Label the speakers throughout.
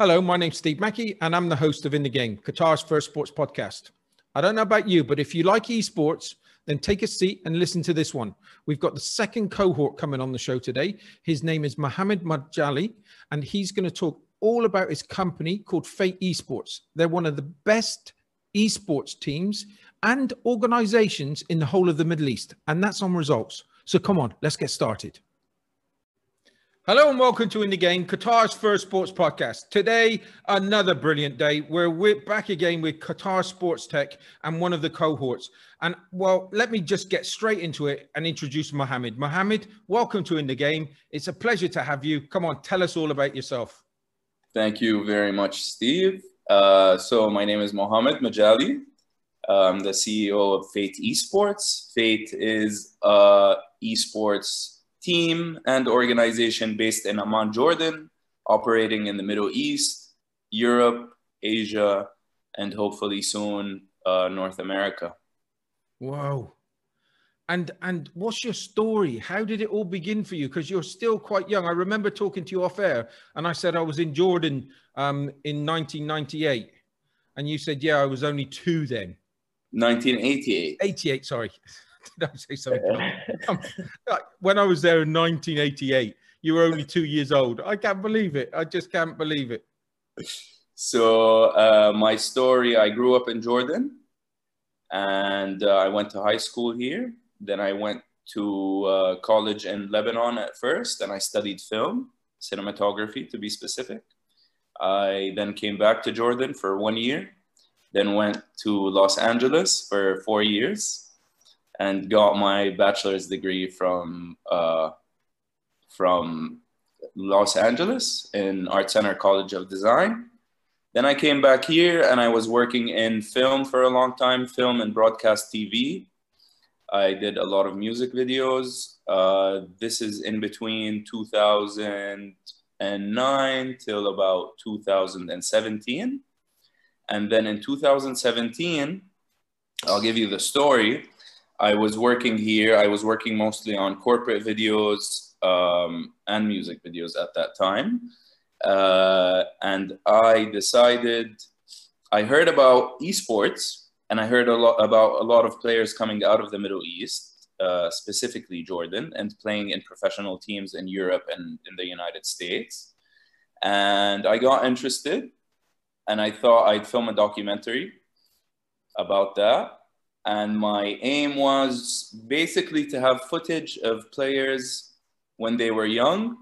Speaker 1: Hello, my name's Steve Mackey, and I'm the host of In the Game, Qatar's first sports podcast. I don't know about you, but if you like esports, then take a seat and listen to this one. We've got the second cohort coming on the show today. His name is Mohammed Majali, and he's going to talk all about his company called Fate Esports. They're one of the best esports teams and organizations in the whole of the Middle East, and that's on results. So come on, let's get started. Hello and welcome to In the Game, Qatar's first sports podcast. Today, another brilliant day. where We're, back again with Qatar Sports Tech and one of the cohorts. And well, let me just get straight into it and introduce Mohammed. Mohammed, welcome to In the Game. It's a pleasure to have you. Come on, tell us all about yourself.
Speaker 2: Thank you very much, Steve. Uh, so, my name is Mohammed Majali. I'm the CEO of Fate Esports. Fate is a esports team and organization based in Amman, Jordan, operating in the Middle East, Europe, Asia, and hopefully soon uh, North America.
Speaker 1: Wow. And and what's your story? How did it all begin for you? Because you're still quite young. I remember talking to you off air, and I said I was in Jordan um, in 1998, and you said, "Yeah, I was only two then."
Speaker 2: 1988.
Speaker 1: 88. Sorry. Did I say something? When I was there in 1988, you were only two years old. I can't believe it. I just can't believe it.
Speaker 2: So, uh, my story I grew up in Jordan and uh, I went to high school here. Then I went to uh, college in Lebanon at first and I studied film, cinematography to be specific. I then came back to Jordan for one year, then went to Los Angeles for four years and got my bachelor's degree from uh, from Los Angeles in Art Center College of Design. Then I came back here and I was working in film for a long time, film and broadcast TV. I did a lot of music videos. Uh, this is in between 2009 till about 2017. And then in 2017, I'll give you the story. I was working here. I was working mostly on corporate videos um, and music videos at that time. Uh, and I decided, I heard about esports and I heard a lot about a lot of players coming out of the Middle East, uh, specifically Jordan, and playing in professional teams in Europe and in the United States. And I got interested and I thought I'd film a documentary about that and my aim was basically to have footage of players when they were young.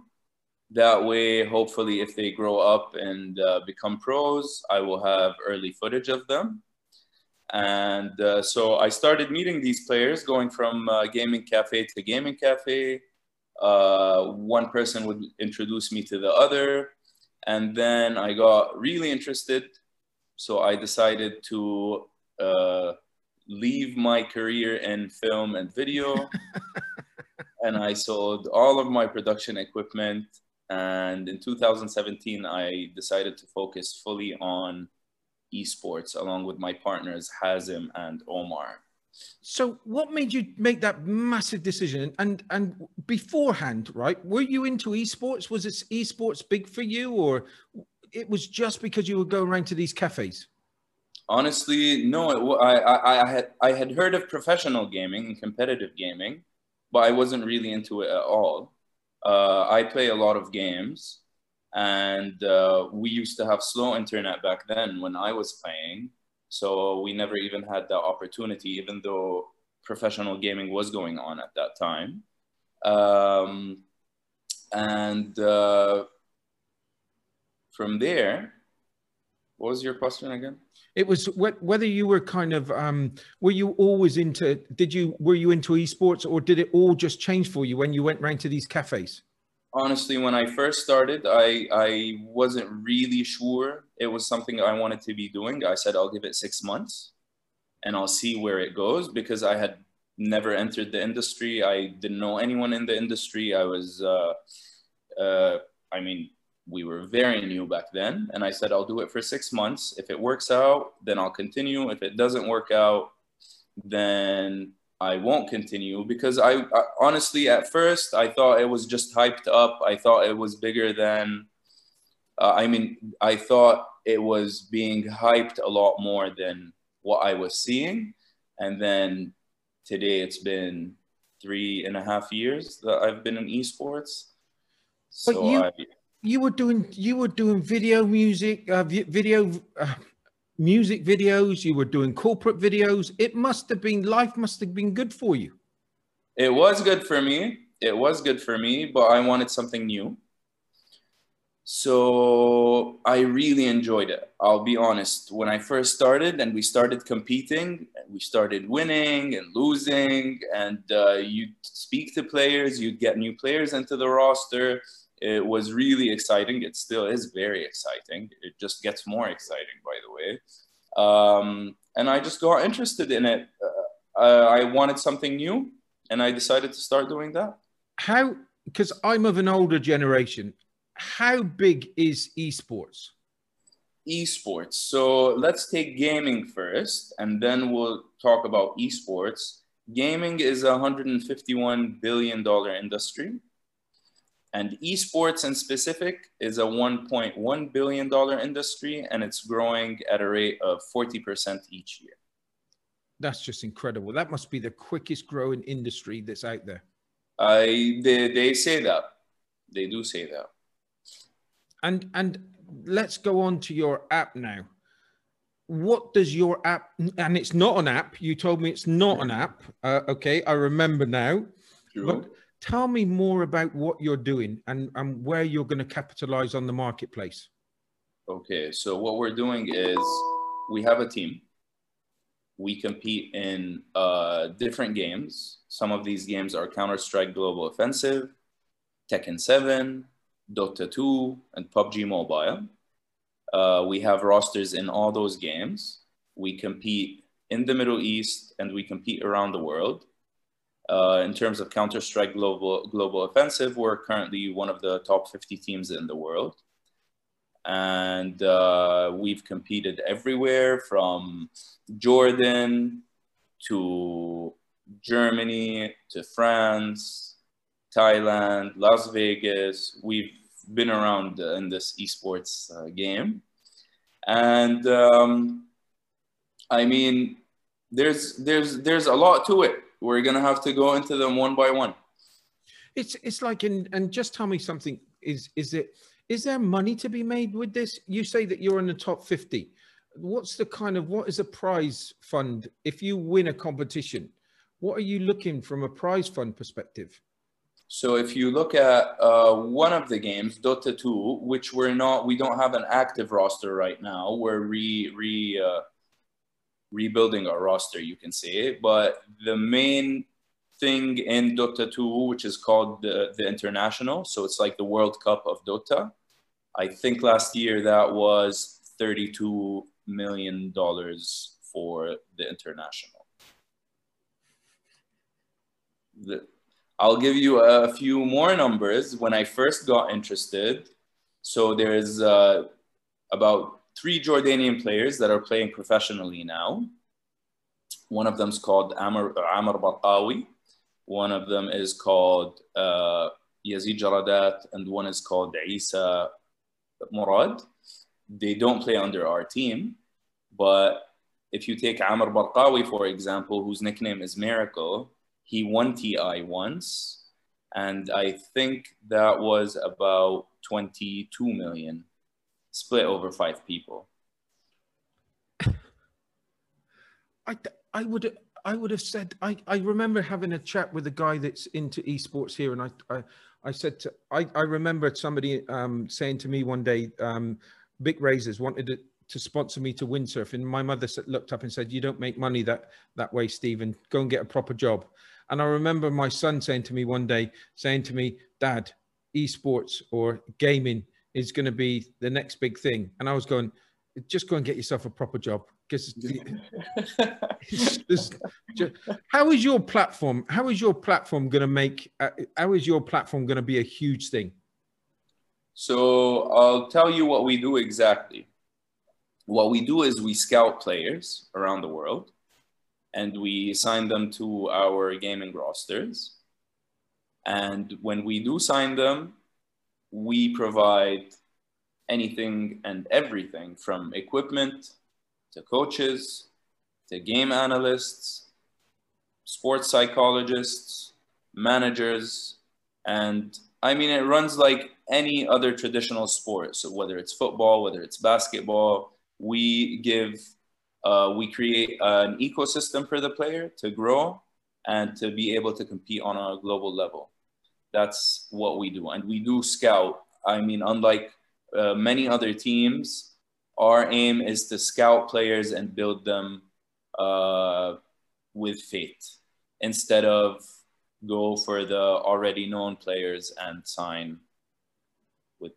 Speaker 2: That way, hopefully, if they grow up and uh, become pros, I will have early footage of them. And uh, so I started meeting these players, going from uh, gaming cafe to gaming cafe. Uh, one person would introduce me to the other. And then I got really interested. So I decided to uh, leave my career in film and video. and I sold all of my production equipment. And in 2017, I decided to focus fully on esports along with my partners, Hazim and Omar.
Speaker 1: So, what made you make that massive decision? And and beforehand, right? Were you into esports? Was it esports big for you, or it was just because you were going around to these cafes?
Speaker 2: Honestly, no. I, I, I had I had heard of professional gaming and competitive gaming, but I wasn't really into it at all. Uh, I play a lot of games, and uh, we used to have slow internet back then when I was playing. So we never even had that opportunity, even though professional gaming was going on at that time. Um, and uh, from there, what was your question again?
Speaker 1: It was whether you were kind of um, were you always into did you were you into esports or did it all just change for you when you went round to these cafes?
Speaker 2: Honestly, when I first started, I I wasn't really sure it was something I wanted to be doing. I said I'll give it six months, and I'll see where it goes because I had never entered the industry. I didn't know anyone in the industry. I was, uh, uh, I mean, we were very new back then. And I said, I'll do it for six months. If it works out, then I'll continue. If it doesn't work out, then I won't continue because I, I, honestly, at first, I thought it was just hyped up. I thought it was bigger than Uh, I mean, I thought it was being hyped a lot more than what I was seeing. And then today it's been three and a half years that I've been in esports.
Speaker 1: So but you, I, you were doing you were doing video music, uh, video uh, music videos. You were doing corporate videos. It must have been life must have been good for you.
Speaker 2: It was good for me. It was good for me, but I wanted something new. So I really enjoyed it. I'll be honest. When I first started and we started competing, we started winning and losing, and uh, you'd speak to players, you'd get new players into the roster. It was really exciting. It still is very exciting. It just gets more exciting, by the way. Um, and I just got interested in it. Uh, I wanted something new, and I decided to start doing that.
Speaker 1: How? Because I'm of an older generation how big is esports?
Speaker 2: Esports. So let's take gaming first, and then we'll talk about esports. Gaming is a $151 billion industry, and esports in specific is a $1.1 billion industry, and it's growing at a rate of 40% each year.
Speaker 1: That's just incredible. That must be the quickest growing industry that's out there.
Speaker 2: I, they, they say that. They do say that
Speaker 1: and and let's go on to your app now what does your app and it's not an app you told me it's not an app uh, okay i remember now sure. but tell me more about what you're doing and, and where you're going to capitalize on the marketplace
Speaker 2: okay so what we're doing is we have a team we compete in uh, different games some of these games are counter-strike global offensive tekken 7 Dota 2, and PUBG Mobile. Uh, we have rosters in all those games. We compete in the Middle East and we compete around the world. Uh, in terms of Counter Strike Global, Global Offensive, we're currently one of the top 50 teams in the world. And uh, we've competed everywhere from Jordan to Germany to France, Thailand, Las Vegas. We've been around in this esports uh, game. And um, I mean, there's there's there's a lot to it. We're gonna have to go into them one by one.
Speaker 1: It's it's like in and just tell me something. Is is it is there money to be made with this? You say that you're in the top 50. What's the kind of what is a prize fund if you win a competition? What are you looking from a prize fund perspective?
Speaker 2: So if you look at uh, one of the games, Dota 2, which we're not, we don't have an active roster right now. We're re, re, uh, rebuilding our roster, you can say. It, but the main thing in Dota 2, which is called the, the International, so it's like the World Cup of Dota. I think last year that was $32 million for the International. The, I'll give you a few more numbers. When I first got interested, so there's uh, about three Jordanian players that are playing professionally now. One of them is called Amr, Amr Barqawi. One of them is called uh, Yazid Jaradat, and one is called Isa Murad. They don't play under our team, but if you take Amr Barqawi, for example, whose nickname is Miracle, he won TI once, and I think that was about 22 million split over five people.
Speaker 1: I, I would I would have said I, I remember having a chat with a guy that's into esports here, and I I, I said to I, I remember somebody um, saying to me one day, um, Big Razors wanted to, to sponsor me to windsurf, and my mother looked up and said, "You don't make money that that way, Stephen. Go and get a proper job." And I remember my son saying to me one day, saying to me, Dad, esports or gaming is going to be the next big thing. And I was going, just go and get yourself a proper job. Because how is your platform? How is your platform going to make? Uh, how is your platform going to be a huge thing?
Speaker 2: So I'll tell you what we do exactly. What we do is we scout players around the world and we sign them to our gaming rosters. And when we do sign them, we provide anything and everything from equipment to coaches to game analysts, sports psychologists, managers, and I mean, it runs like any other traditional sport. So whether it's football, whether it's basketball, we give, uh, we create an ecosystem for the player to grow and to be able to compete on a global level. That's what we do. And we do scout. I mean, unlike uh, many other teams, our aim is to scout players and build them uh, with faith instead of go for the already known players and sign with.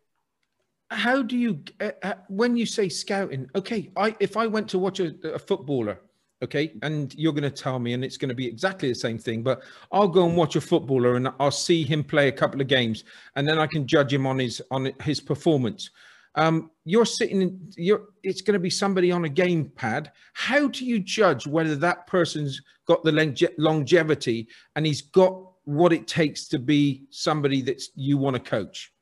Speaker 1: How do you, uh, uh, when you say scouting? Okay, I if I went to watch a, a footballer, okay, and you're going to tell me, and it's going to be exactly the same thing, but I'll go and watch a footballer and I'll see him play a couple of games, and then I can judge him on his on his performance. Um, you're sitting in, you're, it's going to be somebody on a game pad. How do you judge whether that person's got the longe- longevity and he's got what it takes to be somebody that you want to coach?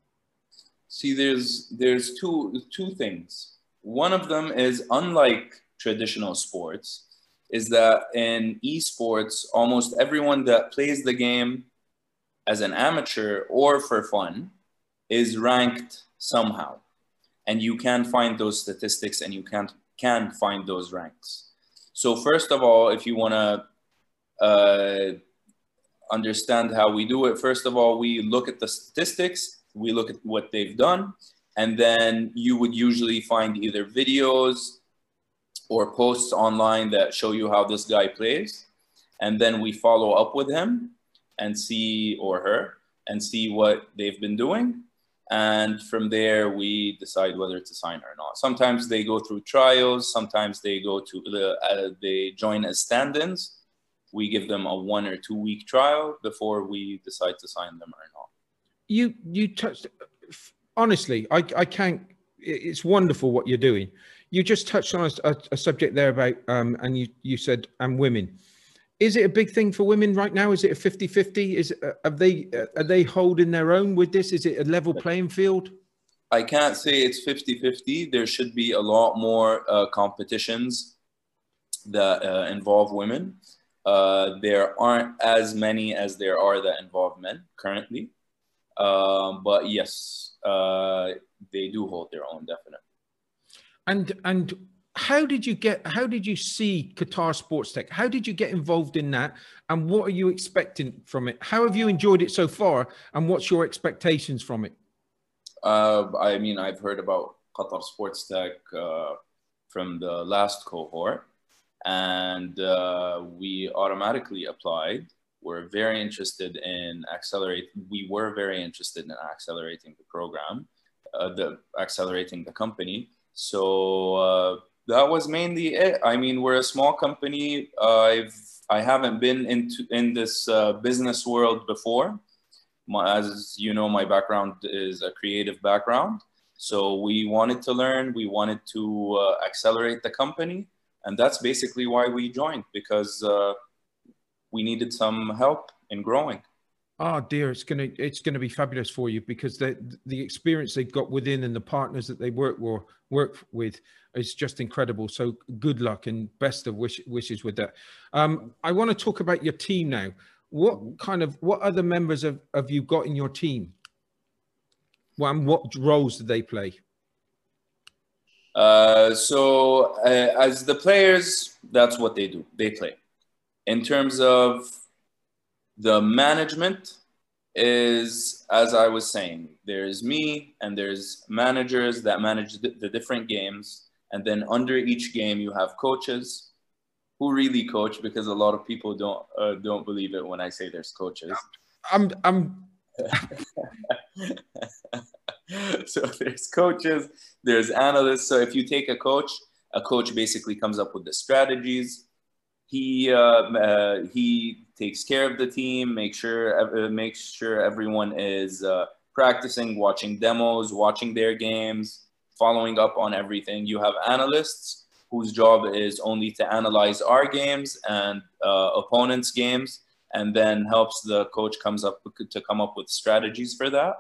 Speaker 2: See, there's there's two two things. One of them is unlike traditional sports, is that in esports, almost everyone that plays the game as an amateur or for fun is ranked somehow and you can find those statistics and you can can find those ranks. So first of all, if you want to uh, understand how we do it, first of all, we look at the statistics, we look at what they've done, and then you would usually find either videos or posts online that show you how this guy plays. And then we follow up with him and see, or her, and see what they've been doing. And from there we decide whether to sign or not. Sometimes they go through trials. Sometimes they go to uh, they join as stand-ins. We give them a one or two week trial before we decide to sign them or not.
Speaker 1: You you touched honestly i i can't it's wonderful what you're doing you just touched on a, a subject there about um and you you said and women is it a big thing for women right now? Is it a 50-50? Is uh, are they uh, are they holding their own with this? Is it a level playing field?
Speaker 2: I can't say it's 50-50. There should be a lot more uh, competitions that uh, involve women. Uh, there aren't as many as there are that involve men currently. Um, but yes, uh, they do hold their own, definitely.
Speaker 1: And and how did you get how did you see qatar sports tech? How did you get involved in that? And what are you expecting from it? How have you enjoyed it so far? And what's your expectations from it?
Speaker 2: Uh, i mean i've heard about qatar sports tech uh, from the last cohort. And uh, we automatically applied. We're very interested in accelerate we were very interested in accelerating the program uh, the accelerating the company so uh, that was mainly it. I mean, we're a small company. I've I haven't been into in this uh, business world before. My, as you know, my background is a creative background. So we wanted to learn. We wanted to uh, accelerate the company, and that's basically why we joined because uh, we needed some help in growing.
Speaker 1: Oh dear, it's gonna it's gonna be fabulous for you because the the experience they've got within and the partners that they work work with is just incredible. So good luck and best of wish, wishes with that. Um, I want to talk about your team now. What kind of what other members of have you got in your team? Well, and what roles do they play?
Speaker 2: Uh, so uh, as the players, that's what they do. They play. In terms of the management is, as I was saying, there's me and there's managers that manage the, different games. And then under each game, you have coaches who really coach because a lot of people don't uh, don't believe it when I say there's coaches.
Speaker 1: I'm I'm
Speaker 2: so there's coaches, there's analysts. So if you take a coach, a coach basically comes up with the strategies. He uh, uh, he takes care of the team, make sure uh, makes sure everyone is uh, practicing, watching demos, watching their games, following up on everything. You have analysts whose job is only to analyze our games and opponents' games, and then helps the coach comes up to come up with strategies for that.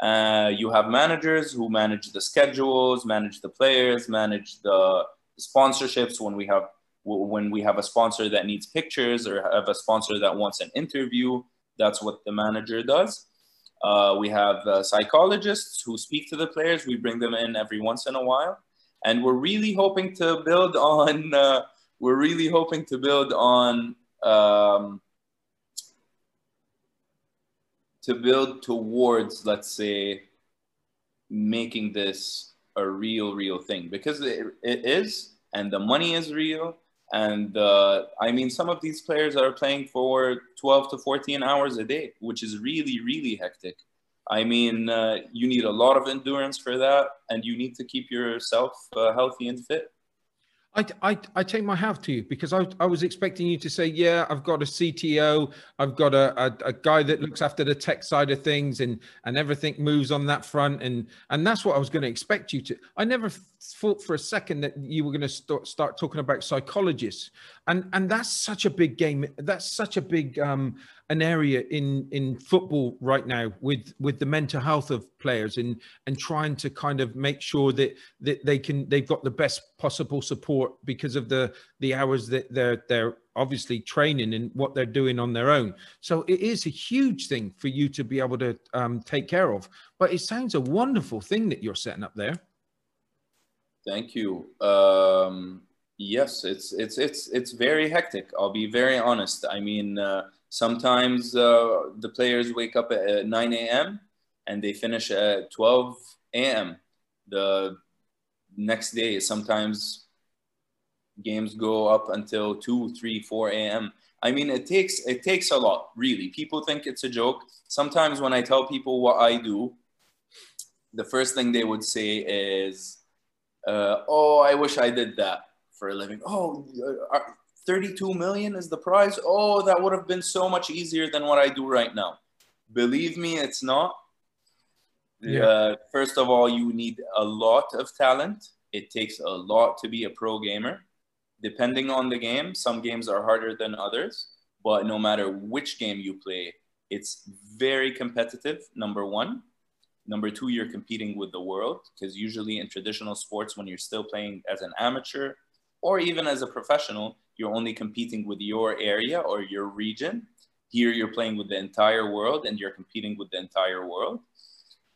Speaker 2: Uh, you have managers who manage the schedules, manage the players, manage the sponsorships when we have when we have a sponsor that needs pictures or have a sponsor that wants an interview. That's what the manager does. Uh, we have uh, psychologists who speak to the players. We bring them in every once in a while, and we're really hoping to build on. Uh, we're really hoping to build on um, to build towards, let's say, making this a real, real thing because it, it is, and the money is real. And uh, I mean, some of these players are playing for 12 to 14 hours a day, which is really, really hectic. I mean, uh, you need a lot of endurance for that, and you need to keep yourself uh, healthy and fit.
Speaker 1: I, I, I take my hat to you because I, I was expecting you to say, yeah, I've got a CTO, I've got a, a, a, guy that looks after the tech side of things, and and everything moves on that front, and and that's what I was going to expect you to. I never thought for a second that you were going to start start talking about psychologists, and and that's such a big game. That's such a big um, an area in in football right now with with the mental health of players and and trying to kind of make sure that that they can they've got the best possible support because of the the hours that they're they're obviously training and what they're doing on their own. So it is a huge thing for you to be able to um, take care of. But it sounds a wonderful thing that you're setting up there.
Speaker 2: Thank you. Um yes it's it's it's it's very hectic i'll be very honest. I mean uh, Sometimes uh, the players wake up at 9 a.m. and they finish at 12 a.m. The next day, sometimes games go up until 2, 3, 4 a.m. I mean, it takes it takes a lot, really. People think it's a joke. Sometimes when I tell people what I do, the first thing they would say is, uh, "Oh, I wish I did that for a living." Oh, 32 million is the prize. Oh, that would have been so much easier than what I do right now. Believe me, it's not. Yeah. Uh, first of all, you need a lot of talent. It takes a lot to be a pro gamer. Depending on the game, some games are harder than others, but no matter which game you play, it's very competitive, number one. Number two, you're competing with the world because usually in traditional sports, when you're still playing as an amateur or even as a professional, you're only competing with your area or your region. Here, you're playing with the entire world and you're competing with the entire world.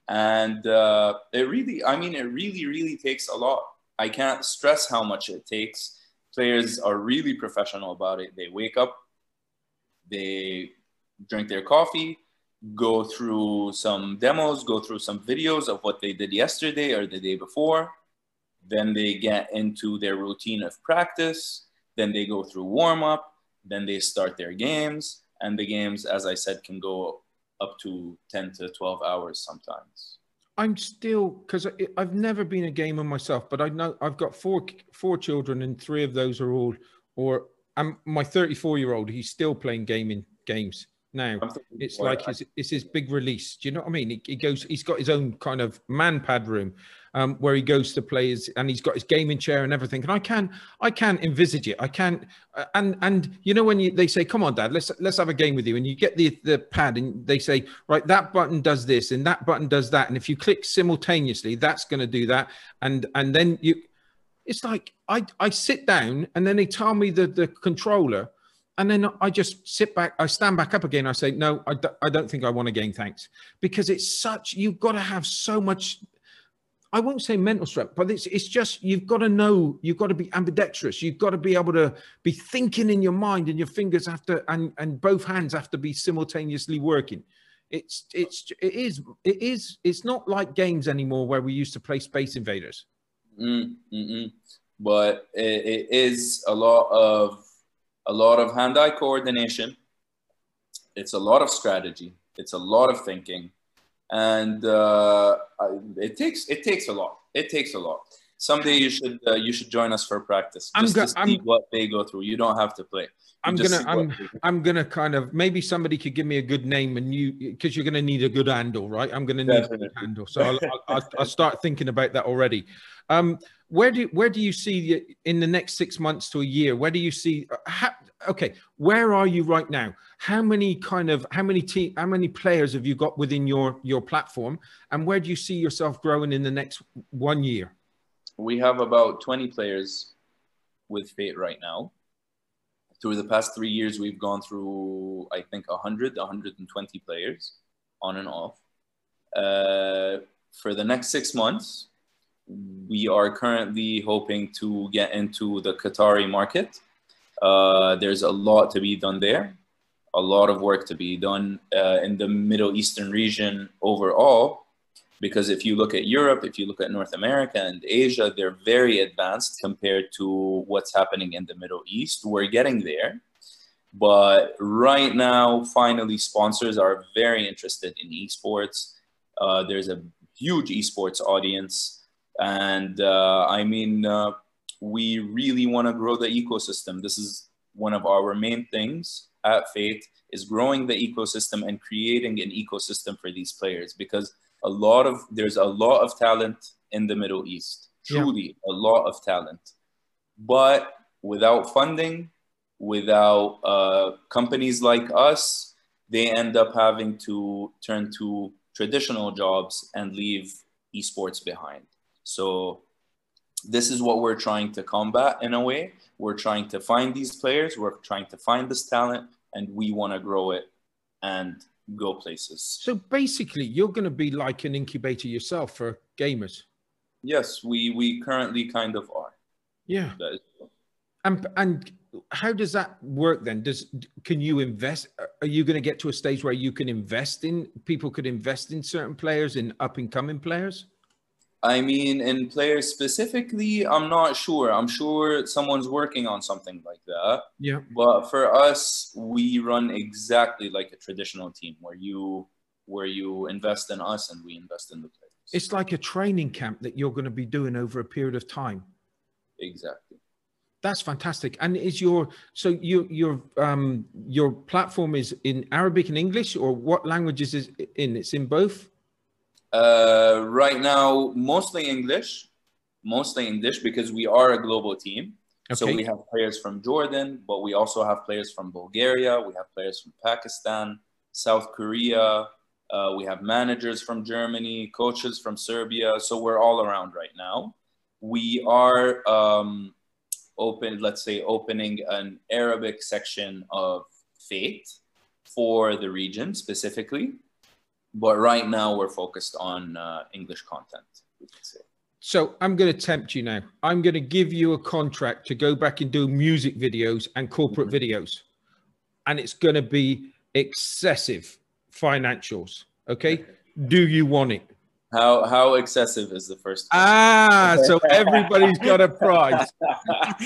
Speaker 2: And uh, it really, I mean, it really, really takes a lot. I can't stress how much it takes. Players are really professional about it. They wake up, they drink their coffee, go through some demos, go through some videos of what they did yesterday or the day before. Then they get into their routine of practice. Then they go through warm up, then they start their games, and the games, as I said, can go up to 10 to 12 hours sometimes.
Speaker 1: I'm still because I've never been a gamer myself, but I know I've got four four children, and three of those are all or I'm my 34 year old. He's still playing gaming games now. It's like his it's his big release. Do you know what I mean? He, he goes. He's got his own kind of man pad room, um, where he goes to play his, and he's got his gaming chair and everything. And I can, I can't envisage it. I can't. Uh, and and you know when you they say, "Come on, Dad, let's let's have a game with you," and you get the the pad and they say, "Right, that button does this and that button does that," and if you click simultaneously, that's going to do that, and and then you. It's like I, I sit down and then they tell me the, the controller and then I just sit back, I stand back up again. I say, no, I don't think I want to gain thanks because it's such, you've got to have so much I won't say mental strength, but it's it's just you've got to know, you've got to be ambidextrous. You've got to be able to be thinking in your mind, and your fingers have to, and and both hands have to be simultaneously working. It's it's it is it is it's not like games anymore where we used to play Space Invaders.
Speaker 2: Mm, mm but it, it is a lot of a lot of hand-eye coordination. It's a lot of strategy. It's a lot of thinking and uh, it takes it takes a lot. It takes a lot. Someday you should uh, you should join us for practice just go- to see I'm, what they go through. You don't have to play.
Speaker 1: I'm gonna I'm I'm gonna kind of maybe somebody could give me a good name and you because you're gonna need a good handle, right? I'm gonna need Definitely. a good handle, so I'll, I'll, I'll, start thinking about that already. Um, where do where do you see in the next six months to a year? Where do you see? How, okay, where are you right now? How many kind of how many team how many players have you got within your your platform, and where do you see yourself growing in the next one year?
Speaker 2: We have about 20 players with Fate right now. Through the past three years, we've gone through I think 100, 120 players on and off. Uh, for the next six months, we are currently hoping to get into the Qatari market. Uh, there's a lot to be done there, a lot of work to be done uh, in the Middle Eastern region overall. Because if you look at Europe, if you look at North America and Asia, they're very advanced compared to what's happening in the Middle East. We're getting there. But right now, finally, sponsors are very interested in esports. Uh, there's a huge esports audience and uh, I mean, uh, we really want to grow the ecosystem. This is one of our main things at Fate is growing the ecosystem and creating an ecosystem for these players because a lot of there's a lot of talent in the Middle East. Truly, yeah. a lot of talent, but without funding, without uh, companies like us, they end up having to turn to traditional jobs and leave esports behind. So this is what we're trying to combat in a way. We're trying to find these players, we're trying to find this talent, and we want to grow it and go places.
Speaker 1: So basically, you're going to be like an incubator yourself for gamers.
Speaker 2: Yes, we we currently kind of are.
Speaker 1: Yeah. And and how does that work then? Does can you invest? Are you going to get to a stage where you can invest in people could invest in certain players, in up and coming players?
Speaker 2: I mean, in players specifically, I'm not sure. I'm sure someone's working on something like that.
Speaker 1: Yeah.
Speaker 2: But for us, we run exactly like a traditional team where you where you invest in us and we invest in the players.
Speaker 1: It's like a training camp that you're going to be doing over a period of time.
Speaker 2: Exactly.
Speaker 1: That's fantastic. And is your so your your um your platform is in Arabic and English or what languages is in? It's in both.
Speaker 2: Uh, right now, mostly English, mostly English because we are a global team. Okay. So we have players from Jordan, but we also have players from Bulgaria. We have players from Pakistan, South Korea. Uh, we have managers from Germany, coaches from Serbia. So we're all around right now. We are um, open, let's say, opening an Arabic section of Fate for the region specifically but right now we're focused on uh, English content.
Speaker 1: So I'm going to tempt you now. I'm going to give you a contract to go back and do music videos and corporate mm-hmm. videos, and it's going to be excessive financials. Okay, do you want it?
Speaker 2: How how excessive is the first?
Speaker 1: Question? Ah, so everybody's got a prize.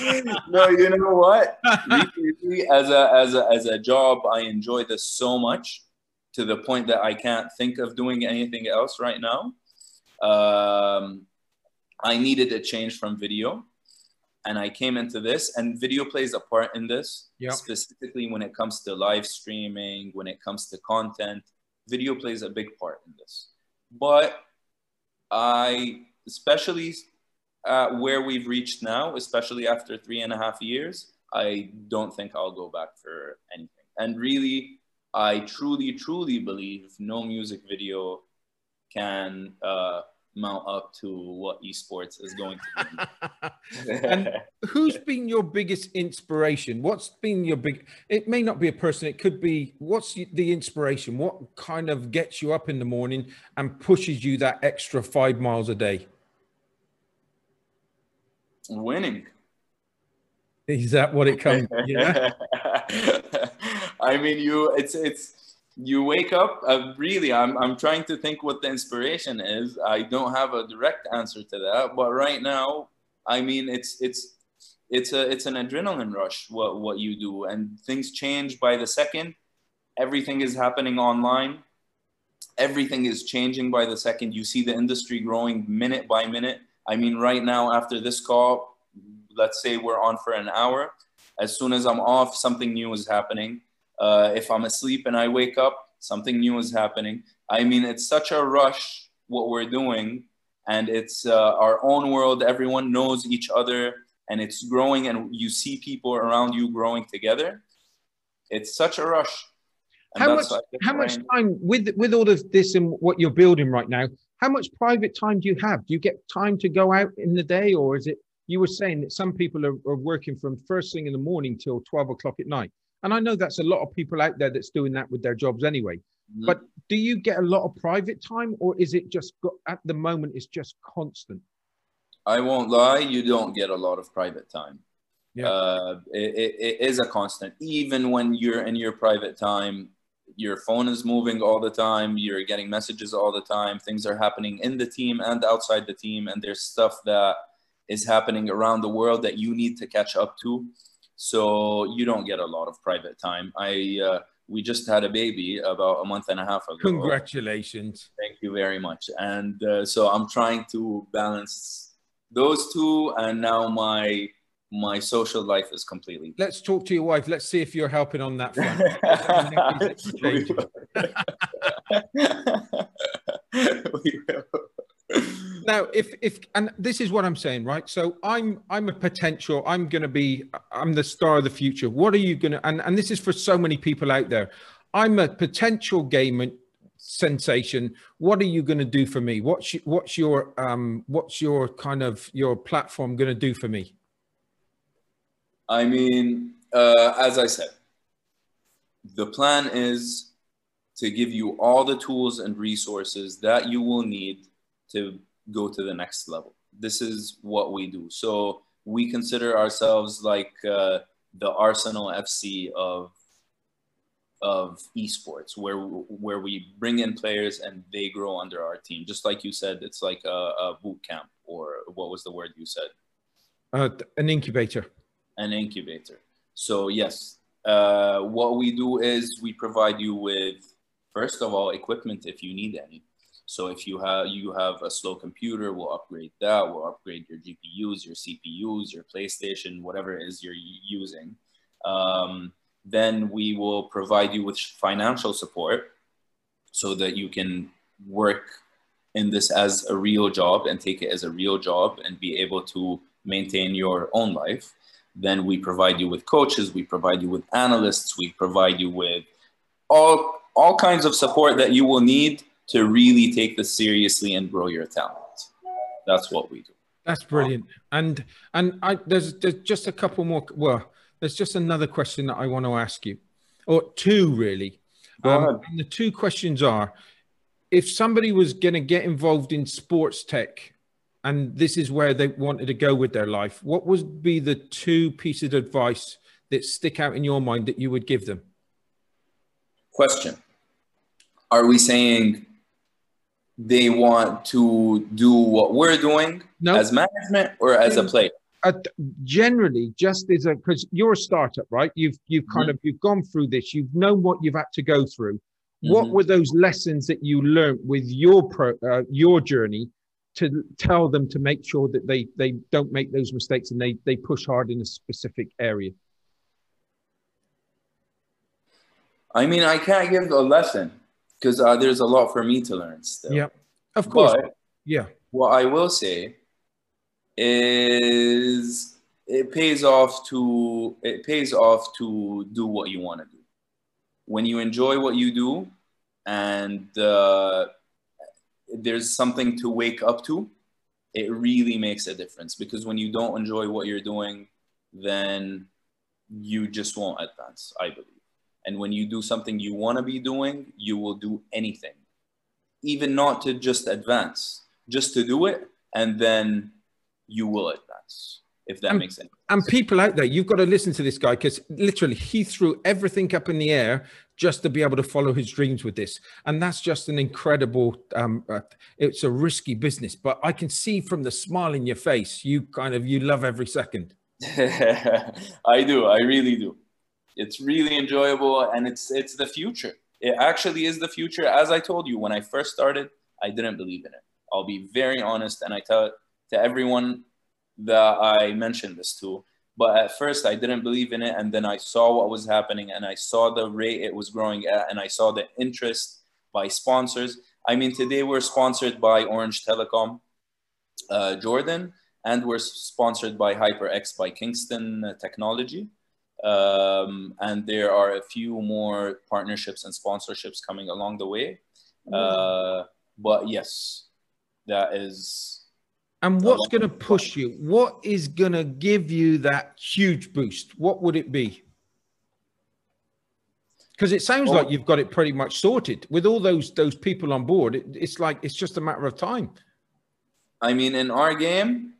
Speaker 2: no, you know what? as a as a as a job, I enjoy this so much to the point that I can't think of doing anything else right now. Um, I needed a change from video and I came into this and video plays a part in this yep. specifically when it comes to live streaming, when it comes to content, video plays a big part in this. But I, especially uh, where we've reached now, especially after three and a half years, I don't think I'll go back for anything. And really, I truly, truly believe no music video can uh, mount up to what esports is going to
Speaker 1: be. and who's been your biggest inspiration? What's been your big? It may not be a person. It could be. What's the inspiration? What kind of gets you up in the morning and pushes you that extra five miles a day?
Speaker 2: Winning.
Speaker 1: Is that what it comes? Yeah.
Speaker 2: I mean, you it's it's you wake up. Uh, really, I'm I'm trying to think what the inspiration is. I don't have a direct answer to that, but right now, I mean, it's it's it's a it's an adrenaline rush what what you do, and things change by the second. Everything is happening online. Everything is changing by the second. You see the industry growing minute by minute. I mean, right now after this call, let's say we're on for an hour. As soon as I'm off, something new is happening uh, if I'm asleep and I wake up, something new is happening. I mean, it's such a rush what we're doing, and it's uh, our own world. Everyone knows each other, and it's growing, and you see people around you growing together. it's such a rush.
Speaker 1: And how much how much time with with all of this and what you're building right now? How much private time do you have? Do you get time to go out in the day, or is it? You were saying that some people are, are working from first thing in the morning till twelve o'clock at night, and I know that's a lot of people out there that's doing that with their jobs anyway. Mm-hmm. But do you get a lot of private time, or is it just got, at the moment? It's just constant.
Speaker 2: I won't lie, you don't get a lot of private time. Yeah. Uh, it, it, it is a constant. Even when you're in your private time, your phone is moving all the time. You're getting messages all the time. Things are happening in the team and outside the team, and there's stuff that is happening around the world that you need to catch up to. So you don't get a lot of private time. I uh, we just had a baby about a month and a half ago.
Speaker 1: Congratulations!
Speaker 2: Thank you very much. And uh, so I'm trying to balance those two, and now my my social life is completely.
Speaker 1: Let's talk to your wife. Let's see if you're helping on that front. now, if if and this is what I'm saying, right? So I'm I'm a potential. I'm going to be. I'm the star of the future. What are you going to? And and this is for so many people out there. I'm a potential gamer sensation what are you going to do for me what's what's your um what's your kind of your platform going to do for me
Speaker 2: I mean, uh, as I said, the plan is to give you all the tools and resources that you will need to go to the next level. This is what we do. So we consider ourselves like uh, the Arsenal FC of of esports, where where we bring in players and they grow under our team. Just like you said, it's like a, a boot camp, or what was the word you said?
Speaker 1: Uh, an incubator
Speaker 2: an incubator. So yes, uh, what we do is we provide you with, first of all, equipment if you need any. So if you have you have a slow computer, we'll upgrade that. We'll upgrade your GPUs, your CPUs, your PlayStation, whatever it is you're using. Um, then we will provide you with financial support so that you can work in this as a real job and take it as a real job and be able to maintain your own life. Then we provide you with coaches, we provide you with analysts, we provide you with all, all kinds of support that you will need to really take this seriously and grow your talent. That's what we do.
Speaker 1: That's brilliant. And and I there's, there's just a couple more. Well, there's just another question that I want to ask you, or two really. Um, and the two questions are: if somebody was going to get involved in sports tech and this is where they wanted to go with their life, what would be the two pieces of advice that stick out in your mind that you would give them?
Speaker 2: Question Are we saying they want to do what we're doing no. as management or as a player?
Speaker 1: Uh, generally, just as a because you're a startup, right? You've you've kind mm-hmm. of you've gone through this. You've known what you've had to go through. Mm-hmm. What were those lessons that you learned with your pro, uh, your journey to tell them to make sure that they they don't make those mistakes and they they push hard in a specific area
Speaker 2: i mean i can't give a lesson because uh, there's a lot for me to learn still.
Speaker 1: Yeah. Of course. But yeah.
Speaker 2: what i will say is it pays off to it pays off to do what you want to do. When you enjoy what you do and uh, there's something to wake up to, it really makes a difference. Because when you don't enjoy what you're doing, then you just won't advance, I believe. And when you do something you want to be doing, you will do anything, even not to just advance, just to do it, and then you will advance if that
Speaker 1: and,
Speaker 2: makes sense.
Speaker 1: And people out there, you've got to listen to this guy because literally he threw everything up in the air just to be able to follow his dreams with this. And that's just an incredible, um, uh, it's a risky business, but I can see from the smile in your face, you kind of, you love every second.
Speaker 2: I do. I really do. It's really enjoyable and it's, it's the future. It actually is the future. As I told you, when I first started, I didn't believe in it. I'll be very honest. And I tell it to everyone that I mentioned this to. But at first, I didn't believe in it. And then I saw what was happening and I saw the rate it was growing at, and I saw the interest by sponsors. I mean, today we're sponsored by Orange Telecom, uh, Jordan, and we're sponsored by HyperX by Kingston Technology. Um, and there are a few more partnerships and sponsorships coming along the way. Uh, but yes, that is.
Speaker 1: And what's going to push you? What is going to give you that huge boost? What would it be? Because it sounds well, like you've got it pretty much sorted with all those those people on board. It, it's like it's just a matter of time.
Speaker 2: I mean, in our game,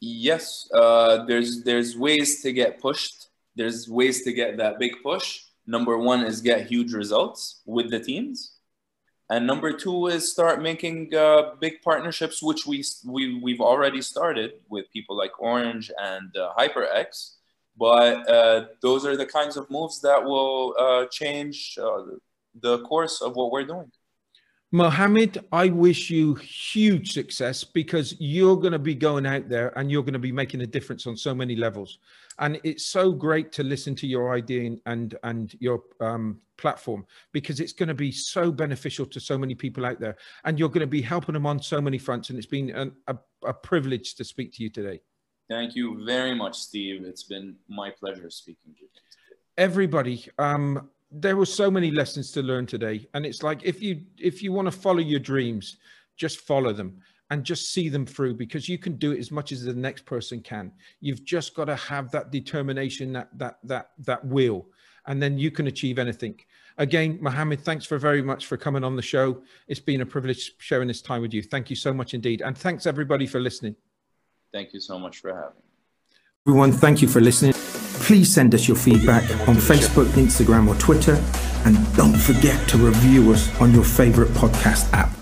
Speaker 2: yes, uh, there's there's ways to get pushed. There's ways to get that big push. Number one is get huge results with the teams, and number two is start making uh, big partnerships, which we we we've already started with people like Orange and uh, HyperX but uh, those are the kinds of moves that will uh, change uh, the course of what we're doing.
Speaker 1: Mohammed, I wish you huge success because you're going to be going out there and you're going to be making a difference on so many levels. And it's so great to listen to your idea and and your um, platform because it's going to be so beneficial to so many people out there, and you're going to be helping them on so many fronts. And it's been an, a, a privilege to speak to you today.
Speaker 2: Thank you very much, Steve. It's been my pleasure speaking to you.
Speaker 1: Everybody, um, there were so many lessons to learn today, and it's like if you if you want to follow your dreams, just follow them and just see them through because you can do it as much as the next person can. You've just got to have that determination, that that that that will, and then you can achieve anything. Again, Mohammed, thanks for very much for coming on the show. It's been a privilege sharing this time with you. Thank you so much indeed, and thanks everybody for listening.
Speaker 2: Thank you so much for having me.
Speaker 1: Everyone, thank you for listening. Please send us your feedback on Facebook, Instagram, or Twitter. And don't forget to review us on your favorite podcast app.